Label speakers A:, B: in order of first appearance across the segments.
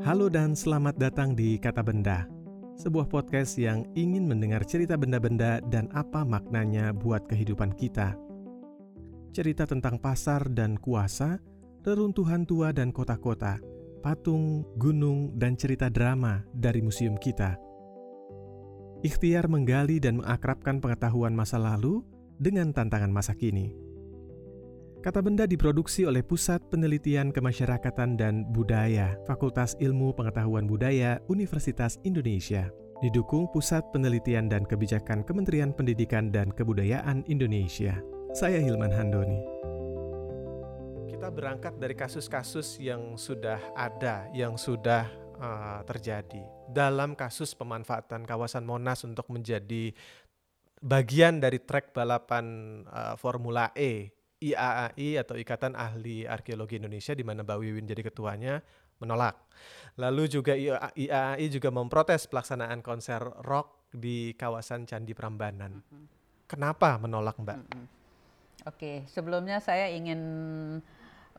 A: Halo dan selamat datang di Kata Benda, sebuah podcast yang ingin mendengar cerita benda-benda dan apa maknanya buat kehidupan kita. Cerita tentang pasar dan kuasa, reruntuhan tua dan kota-kota, patung, gunung, dan cerita drama dari museum kita. Ikhtiar menggali dan mengakrabkan pengetahuan masa lalu dengan tantangan masa kini. Kata Benda diproduksi oleh Pusat Penelitian Kemasyarakatan dan Budaya, Fakultas Ilmu Pengetahuan Budaya, Universitas Indonesia. Didukung Pusat Penelitian dan Kebijakan Kementerian Pendidikan dan Kebudayaan Indonesia. Saya Hilman Handoni. Kita berangkat dari kasus-kasus yang sudah ada, yang sudah uh, terjadi. Dalam kasus pemanfaatan kawasan Monas untuk menjadi bagian dari trek balapan uh, Formula E IAAI atau Ikatan Ahli Arkeologi Indonesia di mana Mbak Wiwin jadi ketuanya menolak. Lalu juga IAAI juga memprotes pelaksanaan konser rock di kawasan Candi Prambanan. Mm-hmm. Kenapa menolak, Mbak? Mm-hmm.
B: Oke, sebelumnya saya ingin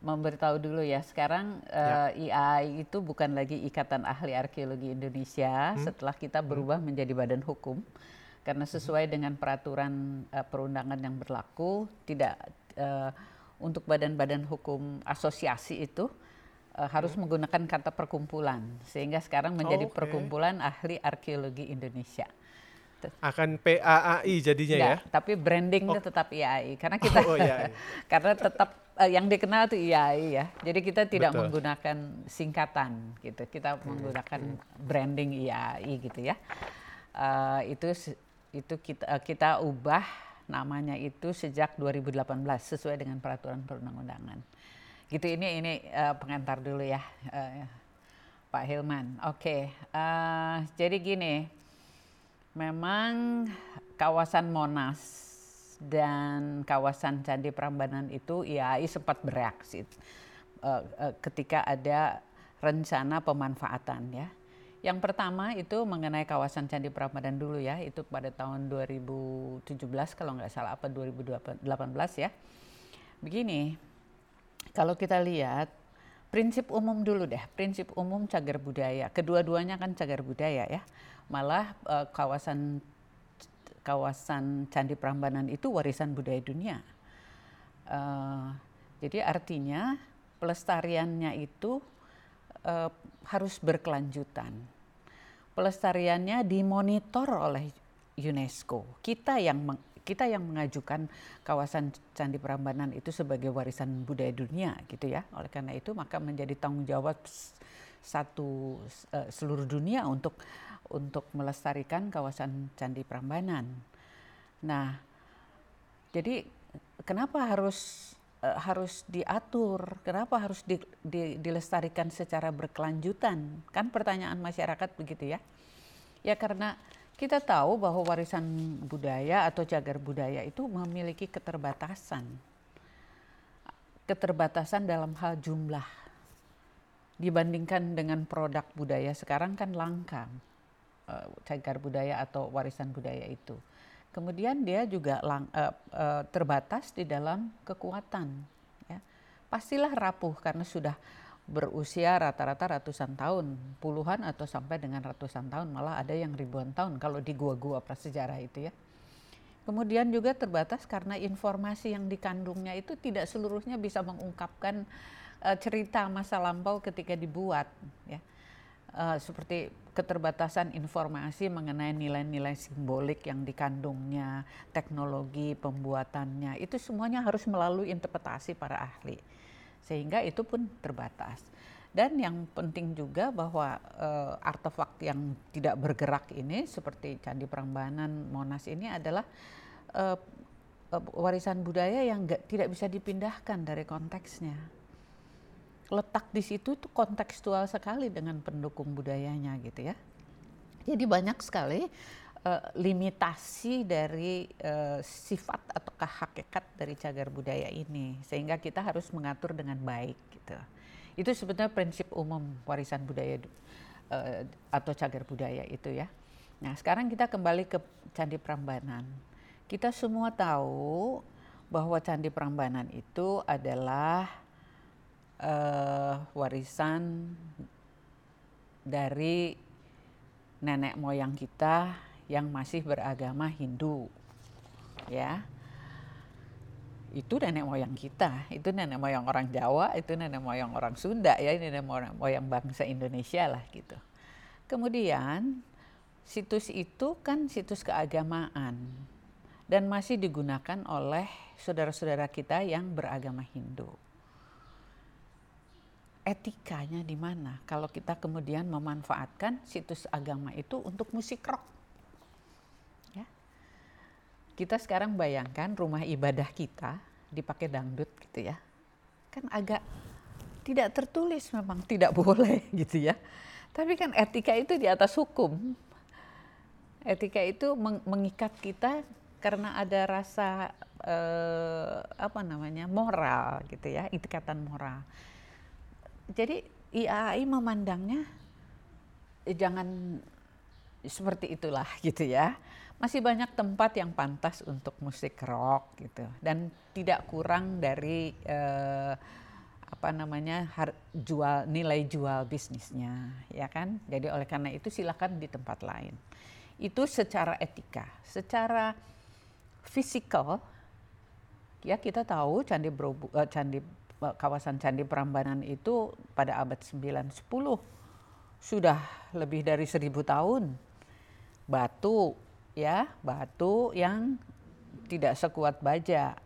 B: memberitahu dulu ya. Sekarang ya. uh, IAI itu bukan lagi Ikatan Ahli Arkeologi Indonesia hmm. setelah kita berubah hmm. menjadi badan hukum karena sesuai dengan peraturan uh, perundangan yang berlaku tidak uh, untuk badan-badan hukum asosiasi itu uh, harus hmm. menggunakan kata perkumpulan sehingga sekarang menjadi okay. perkumpulan ahli arkeologi Indonesia
A: akan PAAI jadinya Enggak,
B: ya tapi brandingnya oh. tetap IAI karena kita oh, iya, iya. karena tetap uh, yang dikenal itu IAI ya jadi kita tidak Betul. menggunakan singkatan gitu kita hmm. menggunakan hmm. branding IAI gitu ya uh, itu itu kita uh, kita ubah namanya itu sejak 2018 sesuai dengan peraturan perundang-undangan. Gitu ini ini uh, pengantar dulu ya uh, Pak Hilman. Oke, okay. uh, jadi gini, memang kawasan Monas dan kawasan Candi Prambanan itu IAI sempat bereaksi uh, uh, ketika ada rencana pemanfaatan ya yang pertama itu mengenai kawasan Candi Prambanan dulu ya, itu pada tahun 2017 kalau nggak salah apa 2018 ya. Begini, kalau kita lihat prinsip umum dulu deh, prinsip umum cagar budaya. Kedua-duanya kan cagar budaya ya. Malah eh, kawasan kawasan Candi Prambanan itu warisan budaya dunia. Uh, jadi artinya pelestariannya itu uh, harus berkelanjutan. Pelestariannya dimonitor oleh UNESCO. Kita yang kita yang mengajukan kawasan Candi Prambanan itu sebagai warisan budaya dunia gitu ya. Oleh karena itu maka menjadi tanggung jawab satu uh, seluruh dunia untuk untuk melestarikan kawasan Candi Prambanan. Nah, jadi kenapa harus uh, harus diatur, kenapa harus di, di, dilestarikan secara berkelanjutan? Kan pertanyaan masyarakat begitu ya. Ya karena kita tahu bahwa warisan budaya atau cagar budaya itu memiliki keterbatasan. Keterbatasan dalam hal jumlah. Dibandingkan dengan produk budaya sekarang kan langka uh, cagar budaya atau warisan budaya itu kemudian dia juga lang, uh, uh, terbatas di dalam kekuatan. Ya. Pastilah rapuh karena sudah berusia rata-rata ratusan tahun, puluhan atau sampai dengan ratusan tahun, malah ada yang ribuan tahun kalau di gua-gua prasejarah itu ya. Kemudian juga terbatas karena informasi yang dikandungnya itu tidak seluruhnya bisa mengungkapkan uh, cerita masa lampau ketika dibuat ya. Uh, seperti keterbatasan informasi mengenai nilai-nilai simbolik yang dikandungnya, teknologi pembuatannya, itu semuanya harus melalui interpretasi para ahli. Sehingga itu pun terbatas. Dan yang penting juga bahwa uh, artefak yang tidak bergerak ini seperti Candi Prambanan, Monas ini adalah uh, warisan budaya yang gak, tidak bisa dipindahkan dari konteksnya letak di situ itu kontekstual sekali dengan pendukung budayanya gitu ya. Jadi banyak sekali uh, limitasi dari uh, sifat atau hakikat dari cagar budaya ini sehingga kita harus mengatur dengan baik gitu. Itu sebetulnya prinsip umum warisan budaya uh, atau cagar budaya itu ya. Nah, sekarang kita kembali ke Candi Prambanan. Kita semua tahu bahwa Candi Prambanan itu adalah uh, warisan dari nenek moyang kita yang masih beragama Hindu. Ya. Itu nenek moyang kita, itu nenek moyang orang Jawa, itu nenek moyang orang Sunda ya, ini nenek moyang bangsa Indonesia lah gitu. Kemudian situs itu kan situs keagamaan dan masih digunakan oleh saudara-saudara kita yang beragama Hindu etikanya di mana kalau kita kemudian memanfaatkan situs agama itu untuk musik rock. Ya. Kita sekarang bayangkan rumah ibadah kita dipakai dangdut gitu ya. Kan agak tidak tertulis memang tidak boleh gitu ya. Tapi kan etika itu di atas hukum. Etika itu mengikat kita karena ada rasa eh, apa namanya moral gitu ya, ikatan moral jadi IAI memandangnya eh, jangan seperti itulah gitu ya. Masih banyak tempat yang pantas untuk musik rock gitu dan tidak kurang dari eh, apa namanya har, jual nilai jual bisnisnya ya kan. Jadi oleh karena itu silakan di tempat lain. Itu secara etika, secara fisikal ya kita tahu Candi Borobudur, uh, Candi kawasan Candi Prambanan itu pada abad 9-10 sudah lebih dari seribu tahun. Batu ya batu yang tidak sekuat baja.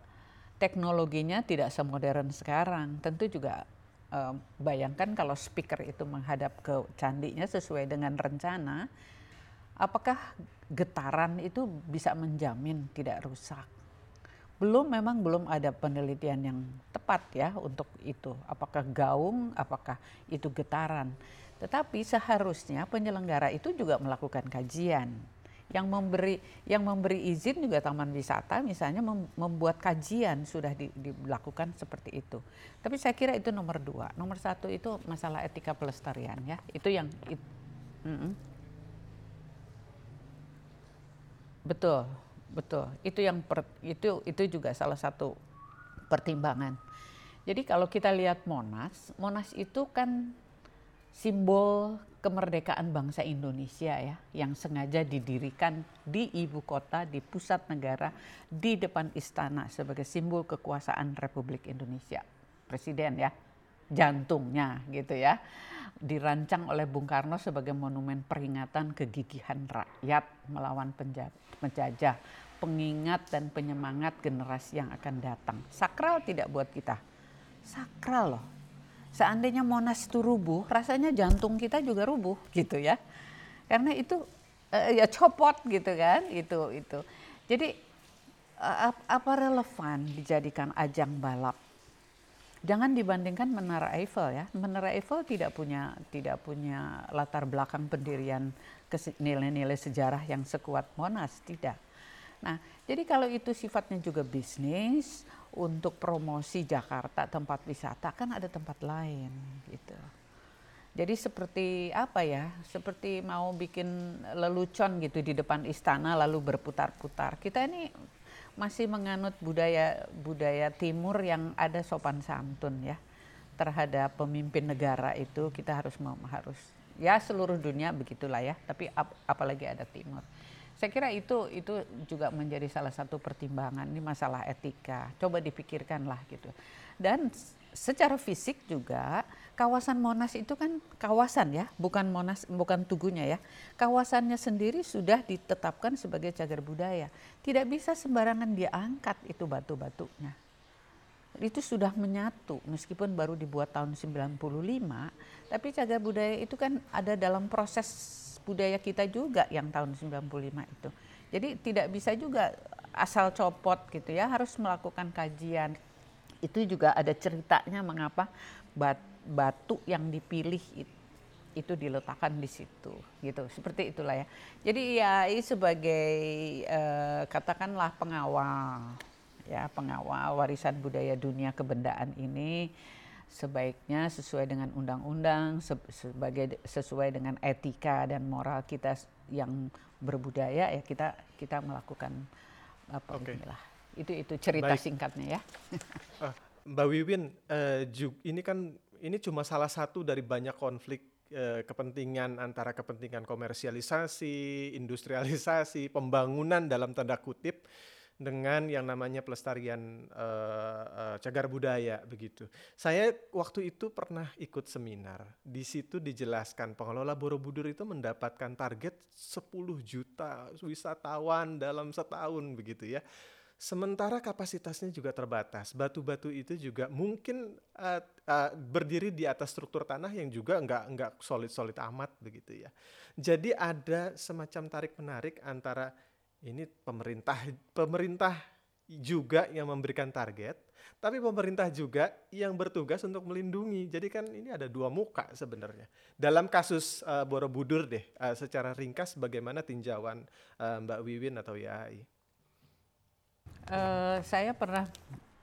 B: Teknologinya tidak semodern sekarang. Tentu juga eh, bayangkan kalau speaker itu menghadap ke candinya sesuai dengan rencana apakah getaran itu bisa menjamin tidak rusak belum memang belum ada penelitian yang tepat ya untuk itu. Apakah gaung apakah itu getaran. Tetapi seharusnya penyelenggara itu juga melakukan kajian. Yang memberi yang memberi izin juga taman wisata misalnya membuat kajian sudah di, dilakukan seperti itu. Tapi saya kira itu nomor dua. Nomor satu itu masalah etika pelestarian ya. Itu yang it, mm -mm. betul betul. Itu yang per, itu itu juga salah satu pertimbangan. Jadi kalau kita lihat Monas, Monas itu kan simbol kemerdekaan bangsa Indonesia ya, yang sengaja didirikan di ibu kota, di pusat negara, di depan istana sebagai simbol kekuasaan Republik Indonesia. Presiden ya, jantungnya gitu ya dirancang oleh Bung Karno sebagai monumen peringatan kegigihan rakyat melawan penjajah, pengingat dan penyemangat generasi yang akan datang. Sakral tidak buat kita. Sakral loh. Seandainya Monas itu rubuh, rasanya jantung kita juga rubuh gitu ya. Karena itu uh, ya copot gitu kan, itu itu. Jadi uh, apa relevan dijadikan ajang balap Jangan dibandingkan Menara Eiffel ya. Menara Eiffel tidak punya tidak punya latar belakang pendirian nilai-nilai sejarah yang sekuat Monas, tidak. Nah, jadi kalau itu sifatnya juga bisnis untuk promosi Jakarta tempat wisata kan ada tempat lain gitu. Jadi seperti apa ya? Seperti mau bikin lelucon gitu di depan istana lalu berputar-putar. Kita ini masih menganut budaya budaya timur yang ada sopan santun ya terhadap pemimpin negara itu kita harus harus ya seluruh dunia begitulah ya tapi ap, apalagi ada timur. Saya kira itu itu juga menjadi salah satu pertimbangan ini masalah etika. Coba dipikirkan lah gitu. Dan secara fisik juga kawasan Monas itu kan kawasan ya, bukan Monas bukan tugunya ya. Kawasannya sendiri sudah ditetapkan sebagai cagar budaya. Tidak bisa sembarangan diangkat itu batu-batunya. Itu sudah menyatu meskipun baru dibuat tahun 95, tapi cagar budaya itu kan ada dalam proses budaya kita juga yang tahun 95 itu. Jadi tidak bisa juga asal copot gitu ya, harus melakukan kajian, itu juga ada ceritanya mengapa bat, batu yang dipilih itu, itu diletakkan di situ gitu. Seperti itulah ya. Jadi IAI sebagai eh, katakanlah pengawal ya pengawal warisan budaya dunia kebendaan ini sebaiknya sesuai dengan undang-undang sebagai sesuai dengan etika dan moral kita yang berbudaya ya kita kita melakukan apa okay. inilah itu itu cerita Baik. singkatnya ya.
A: uh, Mbak Wiwin, uh, ini kan ini cuma salah satu dari banyak konflik eh, kepentingan antara kepentingan komersialisasi, industrialisasi, pembangunan dalam tanda kutip dengan yang namanya pelestarian uh, uh, cagar budaya begitu. Saya waktu itu pernah ikut seminar. Di situ dijelaskan pengelola Borobudur itu mendapatkan target 10 juta wisatawan dalam setahun begitu ya. Sementara kapasitasnya juga terbatas. Batu-batu itu juga mungkin uh, uh, berdiri di atas struktur tanah yang juga nggak nggak solid-solid amat begitu ya. Jadi ada semacam tarik menarik antara ini pemerintah pemerintah juga yang memberikan target, tapi pemerintah juga yang bertugas untuk melindungi. Jadi kan ini ada dua muka sebenarnya. Dalam kasus uh, Borobudur deh, uh, secara ringkas bagaimana tinjauan uh, Mbak Wiwin atau YAI?
B: Uh, saya pernah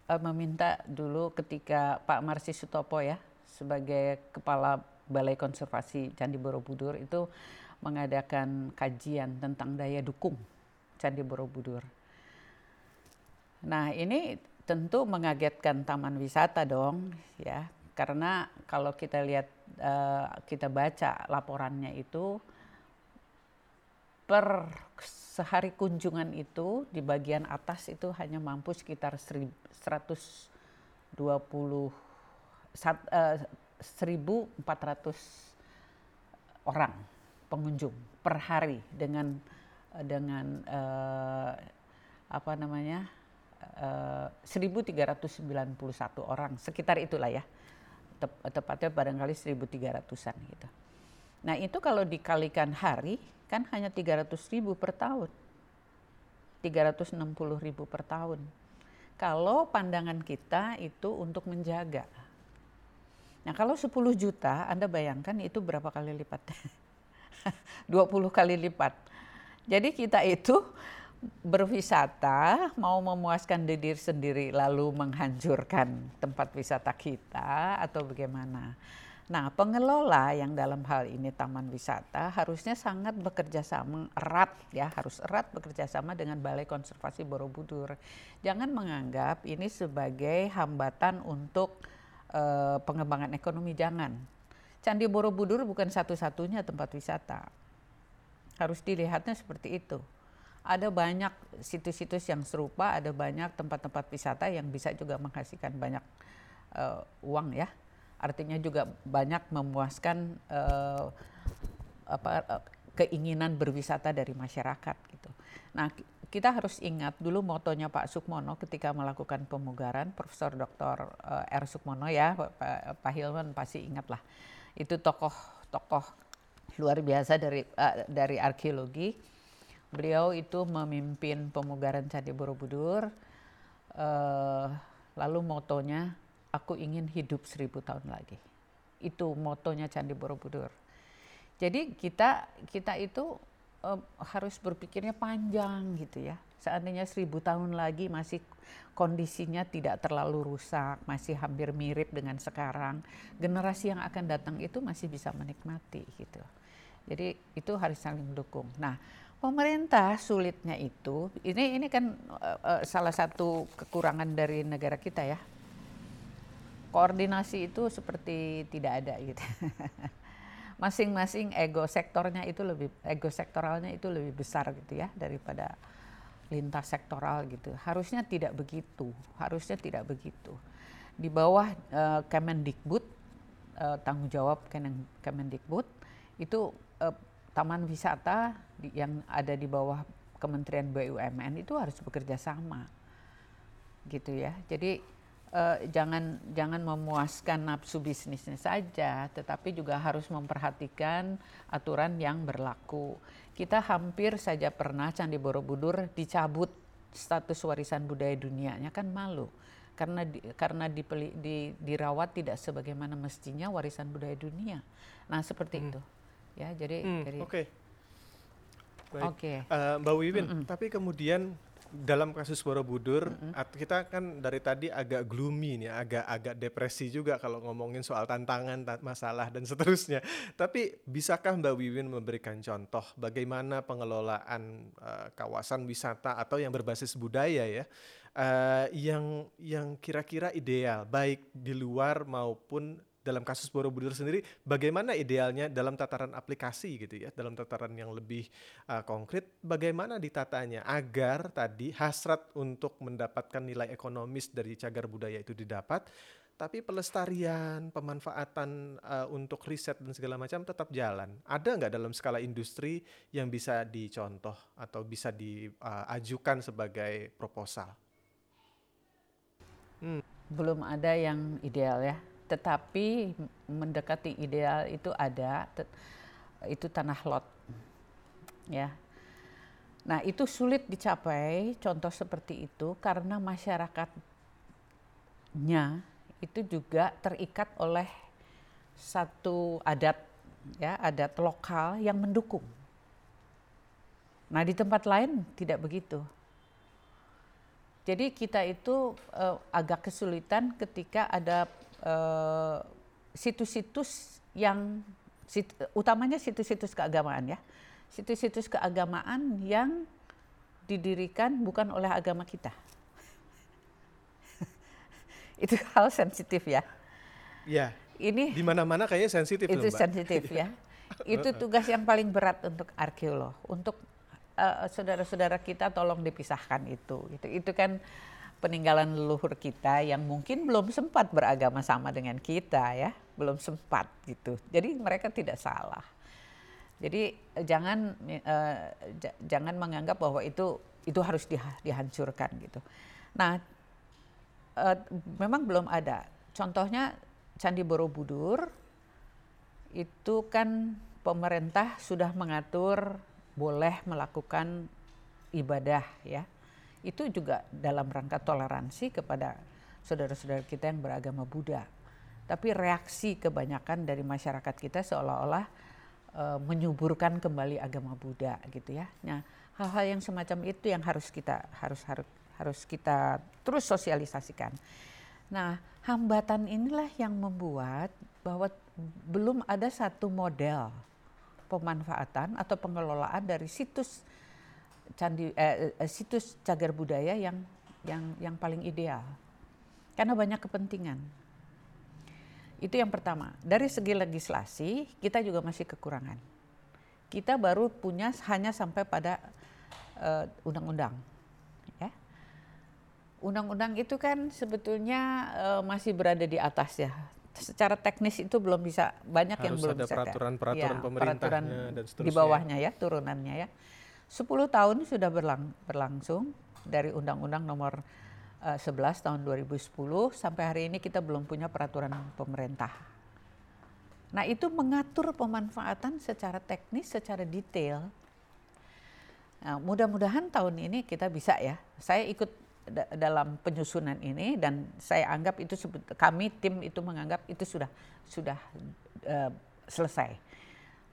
B: uh, meminta dulu ketika Pak Marsi Sutopo ya sebagai kepala Balai Konservasi Candi Borobudur itu mengadakan kajian tentang daya dukung Candi Borobudur. Nah ini tentu mengagetkan taman wisata dong ya karena kalau kita lihat uh, kita baca laporannya itu per sehari kunjungan itu di bagian atas itu hanya mampu sekitar 120 sat, uh, 1400 orang pengunjung per hari dengan dengan uh, apa namanya uh, eh, 1391 orang sekitar itulah ya Tep, tepatnya barangkali 1300-an gitu. Nah itu kalau dikalikan hari kan hanya 300 ribu per tahun. 360 ribu per tahun. Kalau pandangan kita itu untuk menjaga. Nah kalau 10 juta Anda bayangkan itu berapa kali lipat? 20 kali lipat jadi kita itu berwisata mau memuaskan diri sendiri lalu menghancurkan tempat wisata kita atau bagaimana. Nah, pengelola yang dalam hal ini taman wisata harusnya sangat bekerja sama erat ya, harus erat bekerja sama dengan Balai Konservasi Borobudur. Jangan menganggap ini sebagai hambatan untuk uh, pengembangan ekonomi jangan. Candi Borobudur bukan satu-satunya tempat wisata harus dilihatnya seperti itu. Ada banyak situs-situs yang serupa, ada banyak tempat-tempat wisata yang bisa juga menghasilkan banyak uh, uang ya. Artinya juga banyak memuaskan uh, apa uh, keinginan berwisata dari masyarakat gitu. Nah, kita harus ingat dulu motonya Pak Sukmono ketika melakukan pemugaran, Profesor Dr. R Sukmono ya, Pak, Hilman pasti ingat lah. Itu tokoh-tokoh luar biasa dari uh, dari arkeologi. Beliau itu memimpin pemugaran Candi Borobudur. Uh, lalu motonya, aku ingin hidup seribu tahun lagi. Itu motonya Candi Borobudur. Jadi kita kita itu uh, harus berpikirnya panjang gitu ya. Seandainya seribu tahun lagi masih kondisinya tidak terlalu rusak, masih hampir mirip dengan sekarang, generasi yang akan datang itu masih bisa menikmati gitu. Jadi itu harus saling mendukung. Nah, pemerintah sulitnya itu ini ini kan uh, uh, salah satu kekurangan dari negara kita ya. Koordinasi itu seperti tidak ada gitu. Masing-masing ego sektornya itu lebih ego sektoralnya itu lebih besar gitu ya daripada lintas sektoral gitu. Harusnya tidak begitu, harusnya tidak begitu. Di bawah uh, Kemendikbud uh, tanggung jawab Kemendikbud itu uh, taman wisata yang ada di bawah Kementerian BUMN itu harus bekerja sama gitu ya jadi jangan jangan memuaskan nafsu bisnisnya saja tetapi juga harus memperhatikan aturan yang berlaku kita hampir saja pernah Candi Borobudur dicabut status warisan budaya dunianya kan malu karena di, karena dipeli, di, dirawat tidak sebagaimana mestinya warisan budaya dunia. Nah seperti hmm. itu ya jadi hmm,
A: oke okay. Oke. Okay. Uh, Mbak Wiwin, mm -mm. tapi kemudian dalam kasus Borobudur, mm -hmm. kita kan dari tadi agak gloomy nih, agak agak depresi juga kalau ngomongin soal tantangan, masalah dan seterusnya. Tapi bisakah Mbak Wiwin memberikan contoh bagaimana pengelolaan uh, kawasan wisata atau yang berbasis budaya ya, uh, yang yang kira-kira ideal, baik di luar maupun dalam kasus Borobudur sendiri bagaimana idealnya dalam tataran aplikasi gitu ya, dalam tataran yang lebih uh, konkret bagaimana ditatanya agar tadi hasrat untuk mendapatkan nilai ekonomis dari cagar budaya itu didapat tapi pelestarian, pemanfaatan uh, untuk riset dan segala macam tetap jalan. Ada nggak dalam skala industri yang bisa dicontoh atau bisa diajukan uh, sebagai proposal?
B: Hmm. Belum ada yang ideal ya tetapi mendekati ideal itu ada itu tanah lot. Ya. Nah itu sulit dicapai contoh seperti itu karena masyarakatnya itu juga terikat oleh satu adat ya adat lokal yang mendukung. Nah di tempat lain tidak begitu. Jadi kita itu uh, agak kesulitan ketika ada situs-situs uh, yang sit, utamanya situs-situs keagamaan ya, situs-situs keagamaan yang didirikan bukan oleh agama kita. itu hal sensitif ya.
A: Ya. Ini di mana-mana kayaknya sensitif
B: Itu sensitif ya. itu tugas yang paling berat untuk arkeolog, untuk uh, saudara-saudara kita tolong dipisahkan itu. Itu itu kan peninggalan leluhur kita yang mungkin belum sempat beragama sama dengan kita ya, belum sempat gitu. Jadi mereka tidak salah. Jadi jangan uh, jangan menganggap bahwa itu itu harus dihancurkan gitu. Nah, uh, memang belum ada. Contohnya Candi Borobudur itu kan pemerintah sudah mengatur boleh melakukan ibadah ya itu juga dalam rangka toleransi kepada saudara-saudara kita yang beragama Buddha. Tapi reaksi kebanyakan dari masyarakat kita seolah-olah e, menyuburkan kembali agama Buddha gitu ya. Nah, hal-hal yang semacam itu yang harus kita harus harus harus kita terus sosialisasikan. Nah, hambatan inilah yang membuat bahwa belum ada satu model pemanfaatan atau pengelolaan dari situs candi eh, eh, situs cagar budaya yang yang yang paling ideal. Karena banyak kepentingan. Itu yang pertama. Dari segi legislasi kita juga masih kekurangan. Kita baru punya hanya sampai pada eh, undang-undang ya. Undang-undang itu kan sebetulnya uh, masih berada di atas ya. Secara teknis itu belum bisa banyak Harus yang belum
A: ada
B: bisa
A: peraturan-peraturan ya, peraturan dan seterusnya.
B: di bawahnya ya turunannya ya 10 tahun sudah berlang, berlangsung dari Undang-Undang Nomor uh, eh, 11 tahun 2010 sampai hari ini kita belum punya peraturan pemerintah. Nah itu mengatur pemanfaatan secara teknis, secara detail. Nah, mudah-mudahan tahun ini kita bisa ya. Saya ikut dalam penyusunan ini dan saya anggap itu kami tim itu menganggap itu sudah sudah uh, selesai.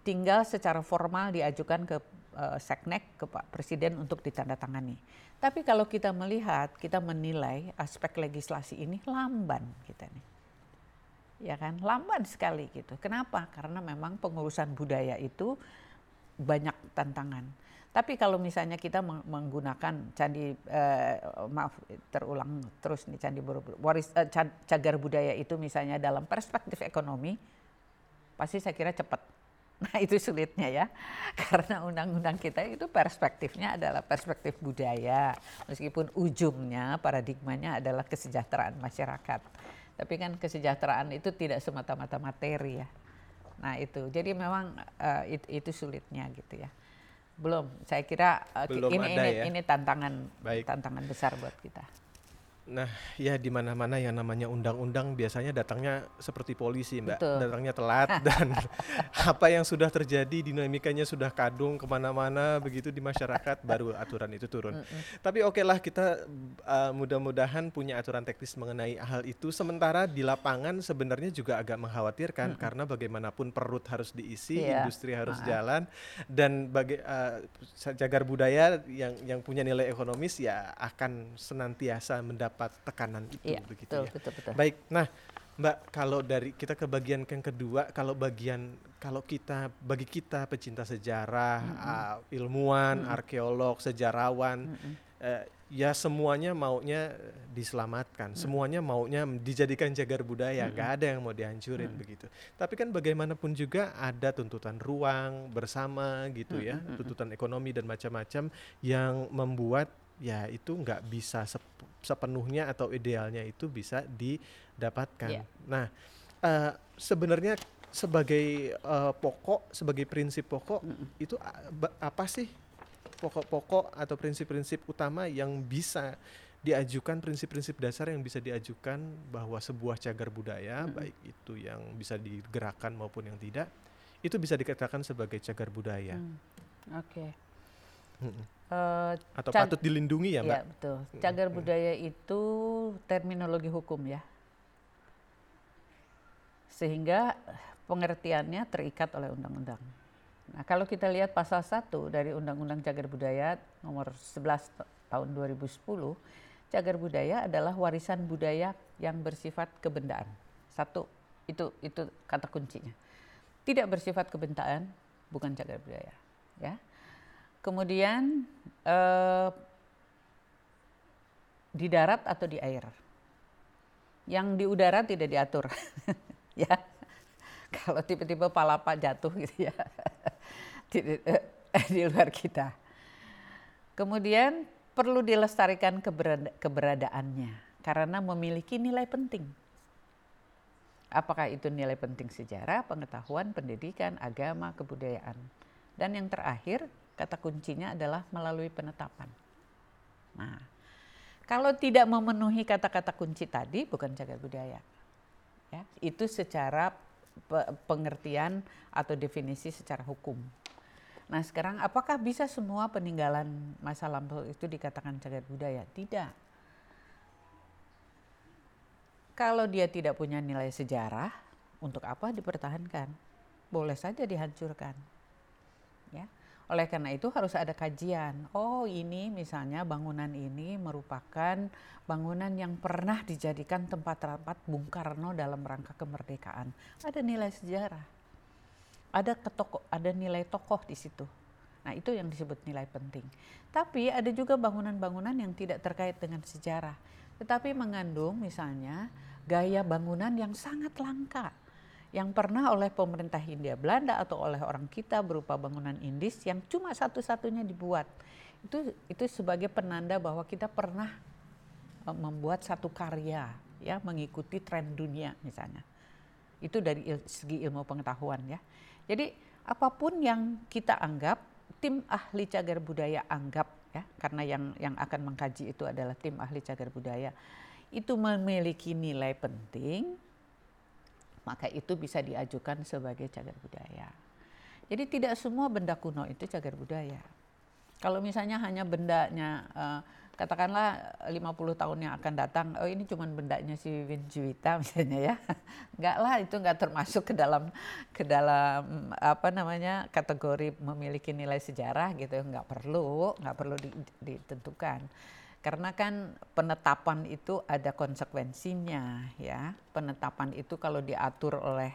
B: Tinggal secara formal diajukan ke uh, seknek ke Pak Presiden untuk ditandatangani. Tapi kalau kita melihat, kita menilai aspek legislasi ini lamban kita nih. Ya kan, lamban sekali gitu. Kenapa? Karena memang pengurusan budaya itu banyak tantangan. Tapi kalau misalnya kita menggunakan candi eh, maaf terulang terus nih candi Borobudur waris eh, cagar budaya itu misalnya dalam perspektif ekonomi pasti saya kira cepat Nah itu sulitnya ya, karena undang-undang kita itu perspektifnya adalah perspektif budaya, meskipun ujungnya paradigmanya adalah kesejahteraan masyarakat. Tapi kan kesejahteraan itu tidak semata-mata materi ya. Nah itu, jadi memang uh, itu, itu sulitnya gitu ya. Belum, saya kira uh, Belum ini ini, ya? ini tantangan Baik. tantangan besar buat kita.
A: Nah, ya di mana-mana yang namanya undang-undang biasanya datangnya seperti polisi, Mbak. Betul. Datangnya telat dan apa yang sudah terjadi dinamikanya sudah kadung ke mana-mana begitu di masyarakat baru aturan itu turun. Mm -mm. Tapi oke okay lah kita uh, mudah-mudahan punya aturan teknis mengenai hal itu. Sementara di lapangan sebenarnya juga agak mengkhawatirkan mm -mm. karena bagaimanapun perut harus diisi, yeah. industri harus Maaf. jalan dan bagi uh, jagar budaya yang yang punya nilai ekonomis ya akan senantiasa mendapat mendapat tekanan itu iya, begitu betul, ya. Betul, betul. Baik. Nah, Mbak, kalau dari kita ke bagian yang kedua, kalau bagian kalau kita bagi kita pecinta sejarah, mm -hmm. uh, ilmuwan, mm -hmm. arkeolog, sejarawan, mm -hmm. uh, ya semuanya maunya diselamatkan, hmm. semuanya maunya dijadikan jagar budaya, hmm. gak ada yang mau dihancurin hmm. begitu. Tapi kan bagaimanapun juga ada tuntutan ruang bersama gitu hmm. ya, tuntutan ekonomi dan macam-macam yang membuat ya itu nggak bisa sep sepenuhnya atau idealnya itu bisa didapatkan. Yeah. Nah, uh, sebenarnya sebagai uh, pokok, sebagai prinsip pokok mm -mm. itu apa sih pokok-pokok atau prinsip-prinsip utama yang bisa diajukan prinsip-prinsip dasar yang bisa diajukan bahwa sebuah cagar budaya hmm. baik itu yang bisa digerakkan maupun yang tidak itu bisa dikatakan sebagai cagar budaya. Hmm.
B: Oke. Okay.
A: Hmm. Uh, atau patut dilindungi ya, Mbak?
B: Ya, betul. Cagar hmm. budaya itu terminologi hukum ya. Sehingga pengertiannya terikat oleh undang-undang. Nah, kalau kita lihat pasal 1 dari Undang-Undang Cagar Budaya nomor 11 tahun 2010, cagar budaya adalah warisan budaya yang bersifat kebendaan. Satu, itu itu kata kuncinya. Tidak bersifat kebendaan bukan cagar budaya, ya. Kemudian eh, di darat atau di air. Yang di udara tidak diatur. ya. Kalau tiba-tiba palapa jatuh gitu ya di, eh, di luar kita. Kemudian perlu dilestarikan keberada, keberadaannya karena memiliki nilai penting. Apakah itu nilai penting sejarah, pengetahuan, pendidikan, agama, kebudayaan. Dan yang terakhir, kata kuncinya adalah melalui penetapan. Nah, kalau tidak memenuhi kata-kata kunci tadi bukan cagar budaya. Ya, itu secara pengertian atau definisi secara hukum. Nah sekarang apakah bisa semua peninggalan masa lampau itu dikatakan cagar budaya? Tidak. Kalau dia tidak punya nilai sejarah, untuk apa dipertahankan? Boleh saja dihancurkan. Ya. Oleh karena itu harus ada kajian. Oh ini misalnya bangunan ini merupakan bangunan yang pernah dijadikan tempat rapat Bung Karno dalam rangka kemerdekaan. Ada nilai sejarah ada ketoko, ada nilai tokoh di situ. Nah, itu yang disebut nilai penting. Tapi ada juga bangunan-bangunan yang tidak terkait dengan sejarah, tetapi mengandung misalnya gaya bangunan yang sangat langka yang pernah oleh pemerintah Hindia Belanda atau oleh orang kita berupa bangunan Indis yang cuma satu-satunya dibuat. Itu itu sebagai penanda bahwa kita pernah e, membuat satu karya ya mengikuti tren dunia misalnya. Itu dari il, segi ilmu pengetahuan ya. Jadi apa pun yang kita anggap tim ahli cagar budaya anggap ya karena yang yang akan mengkaji itu adalah tim ahli cagar budaya itu memiliki nilai penting maka itu bisa diajukan sebagai cagar budaya. Jadi tidak semua benda kuno itu cagar budaya. Kalau misalnya hanya bendanya uh, katakanlah 50 tahun yang akan datang, oh ini cuma bendanya si Win Juwita misalnya ya. Enggak lah itu enggak termasuk ke dalam ke dalam apa namanya kategori memiliki nilai sejarah gitu, enggak perlu, enggak perlu ditentukan. Karena kan penetapan itu ada konsekuensinya ya. Penetapan itu kalau diatur oleh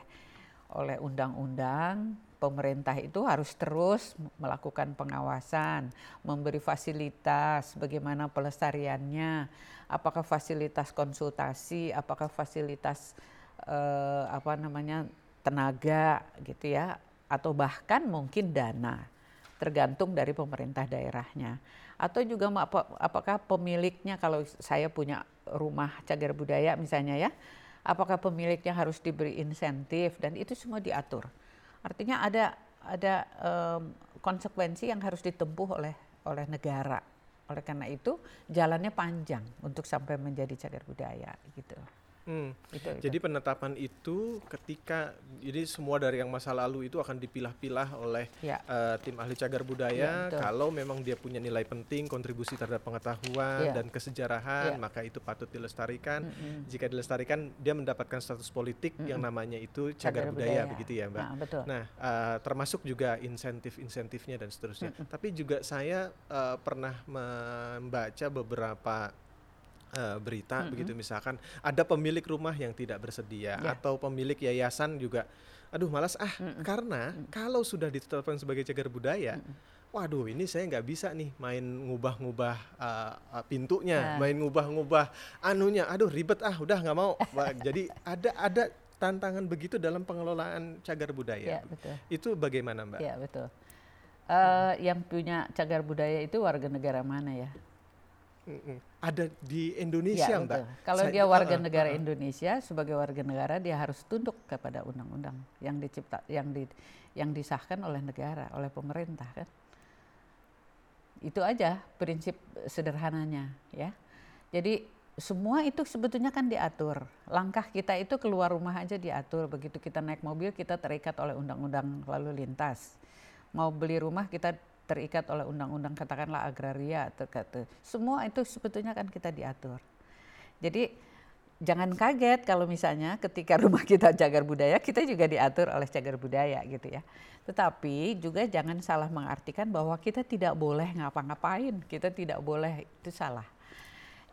B: oleh undang-undang pemerintah itu harus terus melakukan pengawasan, memberi fasilitas, bagaimana pelestariannya, apakah fasilitas konsultasi, apakah fasilitas eh, apa namanya tenaga gitu ya, atau bahkan mungkin dana, tergantung dari pemerintah daerahnya. Atau juga apakah pemiliknya kalau saya punya rumah cagar budaya misalnya ya, apakah pemiliknya harus diberi insentif dan itu semua diatur Artinya ada ada um, konsekuensi yang harus ditempuh oleh oleh negara. Oleh karena itu jalannya panjang untuk sampai menjadi cagar budaya gitu.
A: Hmm. Itu, itu. Jadi penetapan itu ketika jadi semua dari yang masa lalu itu akan dipilah-pilah oleh ya. uh, tim ahli cagar budaya. Ya, kalau memang dia punya nilai penting, kontribusi terhadap pengetahuan ya. dan kesejarahan, ya. maka itu patut dilestarikan. Mm -hmm. Jika dilestarikan, dia mendapatkan status politik mm -hmm. yang namanya itu cagar, cagar budaya, budaya, begitu ya, mbak. Nah, betul. nah uh, termasuk juga insentif-insentifnya dan seterusnya. Mm -hmm. Tapi juga saya uh, pernah membaca beberapa uh, berita mm -hmm. begitu misalkan ada pemilik rumah yang tidak bersedia yeah. atau pemilik yayasan juga aduh malas ah mm -hmm. karena mm -hmm. kalau sudah ditetapkan sebagai cagar budaya mm -hmm. waduh ini saya nggak bisa nih main ngubah-ngubah uh, pintunya, nah. main ngubah-ngubah anunya, aduh ribet ah, udah nggak mau. Jadi ada ada tantangan begitu dalam pengelolaan cagar budaya. Ya, betul. Itu bagaimana mbak?
B: Ya betul. Uh, yang punya cagar budaya itu warga negara mana ya?
A: Ada di Indonesia, ya, Mbak.
B: Kalau Saya, dia warga uh, negara uh, Indonesia, sebagai warga negara dia harus tunduk kepada undang-undang yang dicipta, yang di, yang disahkan oleh negara, oleh pemerintah kan. Itu aja prinsip sederhananya, ya. Jadi semua itu sebetulnya kan diatur. Langkah kita itu keluar rumah aja diatur. Begitu kita naik mobil kita terikat oleh undang-undang lalu lintas. Mau beli rumah kita terikat oleh undang-undang katakanlah agraria terkait semua itu sebetulnya kan kita diatur. Jadi jangan kaget kalau misalnya ketika rumah kita cagar budaya kita juga diatur oleh cagar budaya gitu ya. Tetapi juga jangan salah mengartikan bahwa kita tidak boleh ngapa-ngapain, kita tidak boleh itu salah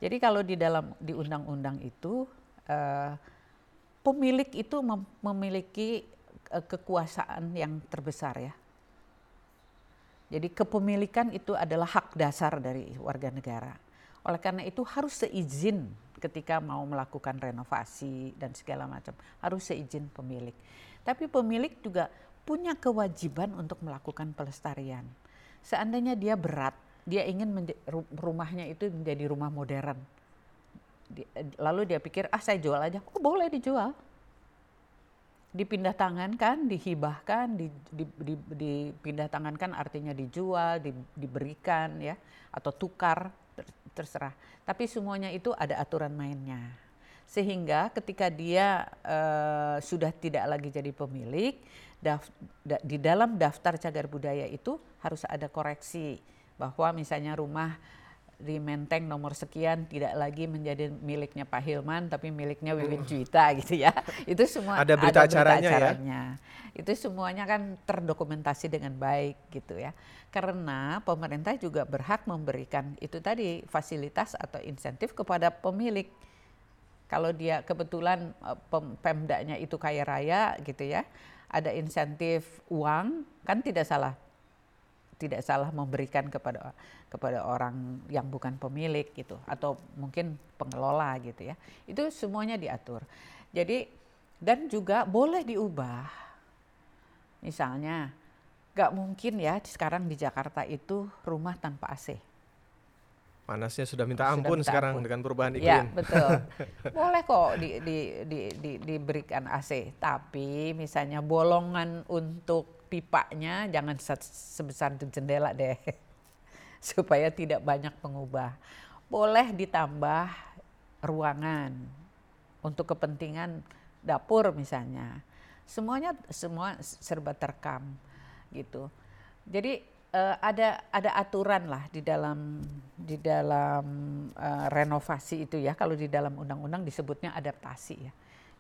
B: jadi kalau di dalam di undang-undang itu uh, pemilik itu mem memiliki uh, kekuasaan yang terbesar ya. Jadi kepemilikan itu adalah hak dasar dari warga negara. Oleh karena itu harus seizin ketika mau melakukan renovasi dan segala macam harus seizin pemilik. Tapi pemilik juga punya kewajiban untuk melakukan pelestarian. Seandainya dia berat dia ingin rumahnya itu menjadi rumah modern. Lalu dia pikir, ah saya jual aja. Oh boleh dijual. Dipindah tangan kan, dihibahkan, di, di, di, dipindah tangan kan artinya dijual, di, diberikan ya, atau tukar, terserah. Tapi semuanya itu ada aturan mainnya. Sehingga ketika dia uh, sudah tidak lagi jadi pemilik, daf, da, di dalam daftar cagar budaya itu harus ada koreksi bahwa misalnya rumah di Menteng nomor sekian tidak lagi menjadi miliknya Pak Hilman tapi miliknya Wiwin Juwita gitu ya. Itu semua
A: ada berita, ada acaranya, berita acaranya
B: ya. Itu semuanya kan terdokumentasi dengan baik gitu ya. Karena pemerintah juga berhak memberikan itu tadi fasilitas atau insentif kepada pemilik. Kalau dia kebetulan eh, pemdanya itu kaya raya gitu ya, ada insentif uang kan tidak salah tidak salah memberikan kepada kepada orang yang bukan pemilik gitu atau mungkin pengelola gitu ya itu semuanya diatur jadi dan juga boleh diubah misalnya nggak mungkin ya sekarang di Jakarta itu rumah tanpa AC
A: panasnya sudah minta ampun minta sekarang ampun. dengan perubahan iklim. Ya
B: betul. Boleh kok di, di, di, di, diberikan AC, tapi misalnya bolongan untuk pipanya jangan sebesar jendela deh supaya tidak banyak pengubah. Boleh ditambah ruangan untuk kepentingan dapur misalnya. Semuanya semua serba terekam gitu. Jadi uh, ada ada aturan lah di dalam di dalam uh, renovasi itu ya. Kalau di dalam undang-undang disebutnya adaptasi ya.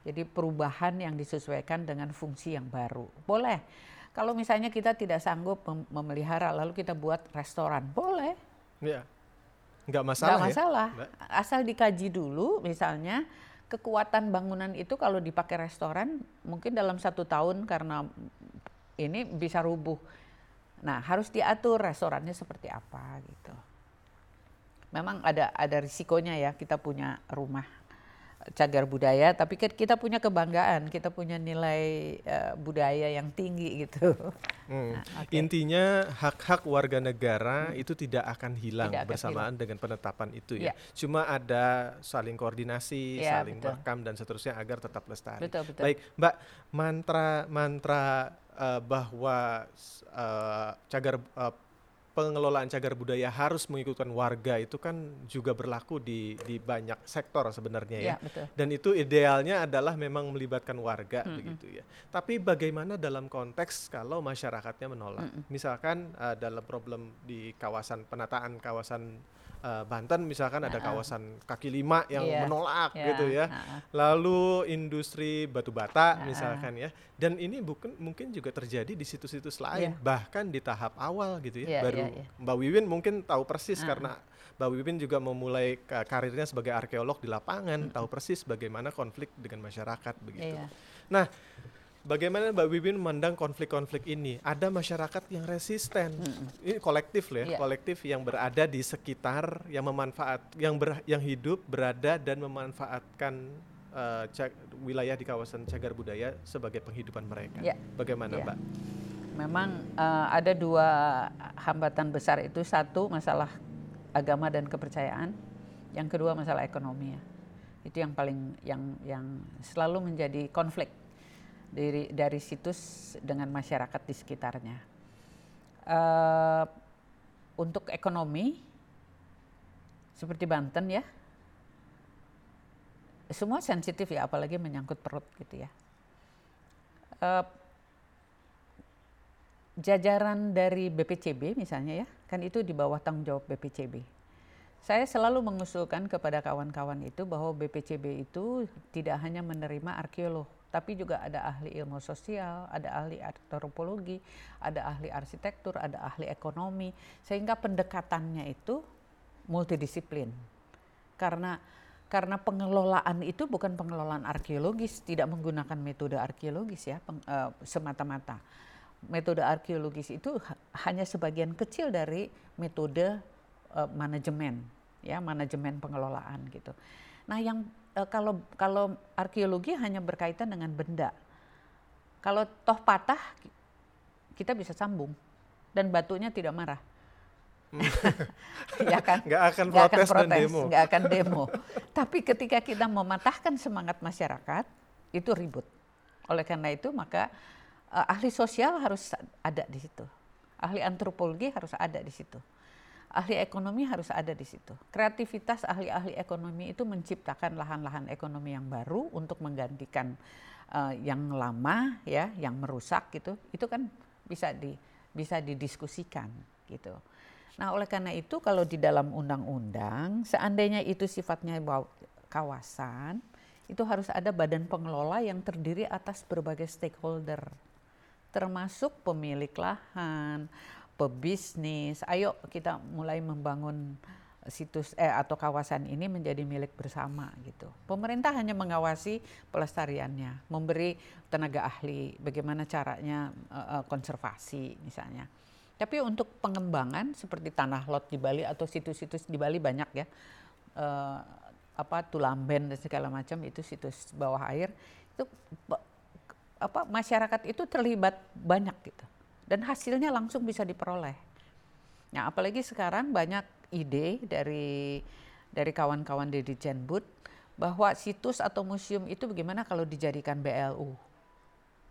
B: Jadi perubahan yang disesuaikan dengan fungsi yang baru. Boleh kalau misalnya kita tidak sanggup mem memelihara, lalu kita buat restoran, boleh.
A: Iya. Nggak masalah Nggak
B: masalah. Ya? Asal dikaji dulu misalnya kekuatan bangunan itu kalau dipakai restoran mungkin dalam satu tahun karena ini bisa rubuh. Nah harus diatur restorannya seperti apa gitu. Memang ada ada risikonya ya kita punya rumah cagar budaya, tapi kita punya kebanggaan, kita punya nilai uh, budaya yang tinggi gitu.
A: Hmm. Nah, okay. Intinya hak-hak warga negara hmm. itu tidak akan hilang tidak bersamaan hilang. dengan penetapan itu ya. ya. Cuma ada saling koordinasi, ya, saling merekam dan seterusnya agar tetap lestari. Betul, betul. Baik, Mbak, mantra mantra uh, bahwa uh, cagar uh, pengelolaan cagar budaya harus mengikutkan warga itu kan juga berlaku di di banyak sektor sebenarnya ya. ya betul. Dan itu idealnya adalah memang melibatkan warga -hmm. begitu ya. Tapi bagaimana dalam konteks kalau masyarakatnya menolak? -hmm. Misalkan uh, dalam problem di kawasan penataan kawasan uh, Banten misalkan ada kawasan kaki lima yang yeah. menolak yeah. gitu ya. Lalu industri batu bata misalkan ya. Dan ini bukan mungkin juga terjadi di situs-situs lain yeah. bahkan di tahap awal gitu ya. Yeah, Baru yeah, yeah. Mbak Wiwin mungkin tahu persis karena Mbak Wiwin juga memulai karirnya sebagai arkeolog di lapangan, tahu persis bagaimana konflik dengan masyarakat begitu. Yeah. Nah, Bagaimana Mbak Bibin memandang konflik-konflik ini? Ada masyarakat yang resisten, hmm. ini kolektif loh ya, yeah. kolektif yang berada di sekitar, yang memanfaat, yang ber, yang hidup, berada dan memanfaatkan uh, wilayah di kawasan cagar budaya sebagai penghidupan mereka. Yeah. Bagaimana yeah. Mbak?
B: Memang uh, ada dua hambatan besar itu, satu masalah agama dan kepercayaan, yang kedua masalah ekonomi ya. Itu yang paling yang yang selalu menjadi konflik dari dari situs dengan masyarakat di sekitarnya. Uh, untuk ekonomi seperti Banten ya, semua sensitif ya, apalagi menyangkut perut gitu ya. Uh, jajaran dari BPCB misalnya ya, kan itu di bawah tanggung jawab BPCB. Saya selalu mengusulkan kepada kawan-kawan itu bahwa BPCB itu tidak hanya menerima arkeolog, tapi juga ada ahli ilmu sosial, ada ahli antropologi, ada ahli arsitektur, ada ahli ekonomi, sehingga pendekatannya itu multidisiplin. Karena karena pengelolaan itu bukan pengelolaan arkeologis, tidak menggunakan metode arkeologis ya uh, semata-mata. Metode arkeologis itu hanya sebagian kecil dari metode uh, manajemen, ya manajemen pengelolaan gitu. Nah yang uh, kalau kalau arkeologi hanya berkaitan dengan benda. Kalau toh patah kita bisa sambung dan batunya tidak marah.
A: ya kan? Nggak akan protes, akan protes dan demo.
B: Nggak akan demo. Tapi ketika kita mematahkan semangat masyarakat, itu ribut. Oleh karena itu maka uh, ahli sosial harus ada di situ. Ahli antropologi harus ada di situ ahli ekonomi harus ada di situ. Kreativitas ahli-ahli ekonomi itu menciptakan lahan-lahan ekonomi yang baru untuk menggantikan uh, yang lama ya, yang merusak gitu. Itu kan bisa di bisa didiskusikan gitu. Nah, oleh karena itu kalau di dalam undang-undang seandainya itu sifatnya kawasan, itu harus ada badan pengelola yang terdiri atas berbagai stakeholder termasuk pemilik lahan, pebisnis, ayo kita mulai membangun situs eh atau kawasan ini menjadi milik bersama gitu. Pemerintah hanya mengawasi pelestariannya, memberi tenaga ahli bagaimana caranya uh, konservasi misalnya. Tapi untuk pengembangan seperti tanah lot di Bali atau situs-situs di Bali banyak ya. Uh, apa Tulamben dan segala macam itu situs bawah air itu apa masyarakat itu terlibat banyak gitu dan hasilnya langsung bisa diperoleh. Nah, apalagi sekarang banyak ide dari dari kawan-kawan di Jenbud bahwa situs atau museum itu bagaimana kalau dijadikan BLU.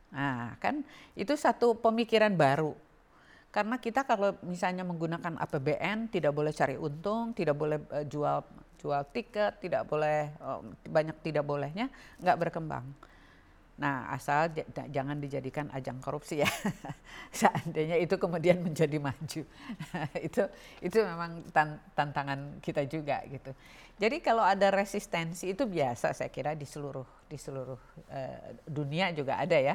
B: Nah, kan itu satu pemikiran baru. Karena kita kalau misalnya menggunakan APBN tidak boleh cari untung, tidak boleh uh, jual jual tiket, tidak boleh uh, banyak tidak bolehnya, nggak berkembang. Nah, asal jangan dijadikan ajang korupsi ya. Seandainya itu kemudian menjadi maju. itu itu memang tan tantangan kita juga gitu. Jadi kalau ada resistensi itu biasa saya kira di seluruh di seluruh uh, dunia juga ada ya.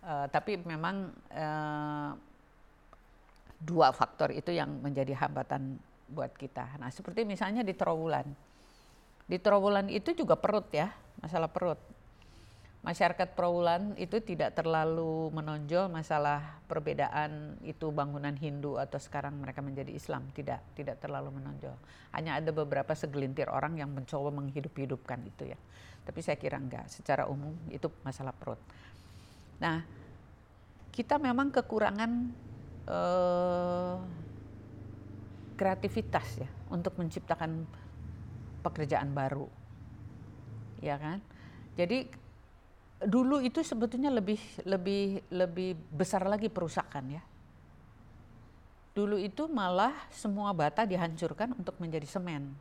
B: Uh, tapi memang uh, dua faktor itu yang menjadi hambatan buat kita. Nah, seperti misalnya di Trowulan. Di Trowulan itu juga perut ya, masalah perut masyarakat Prawulan itu tidak terlalu menonjol masalah perbedaan itu bangunan Hindu atau sekarang mereka menjadi Islam. Tidak tidak terlalu menonjol. Hanya ada beberapa segelintir orang yang mencoba menghidup-hidupkan itu ya. Tapi saya kira enggak. Secara umum itu masalah perut. Nah kita memang kekurangan eh, kreativitas ya untuk menciptakan pekerjaan baru. Ya kan? Jadi dulu itu sebetulnya lebih lebih lebih besar lagi perusakan ya. Dulu itu malah semua bata dihancurkan untuk menjadi semen.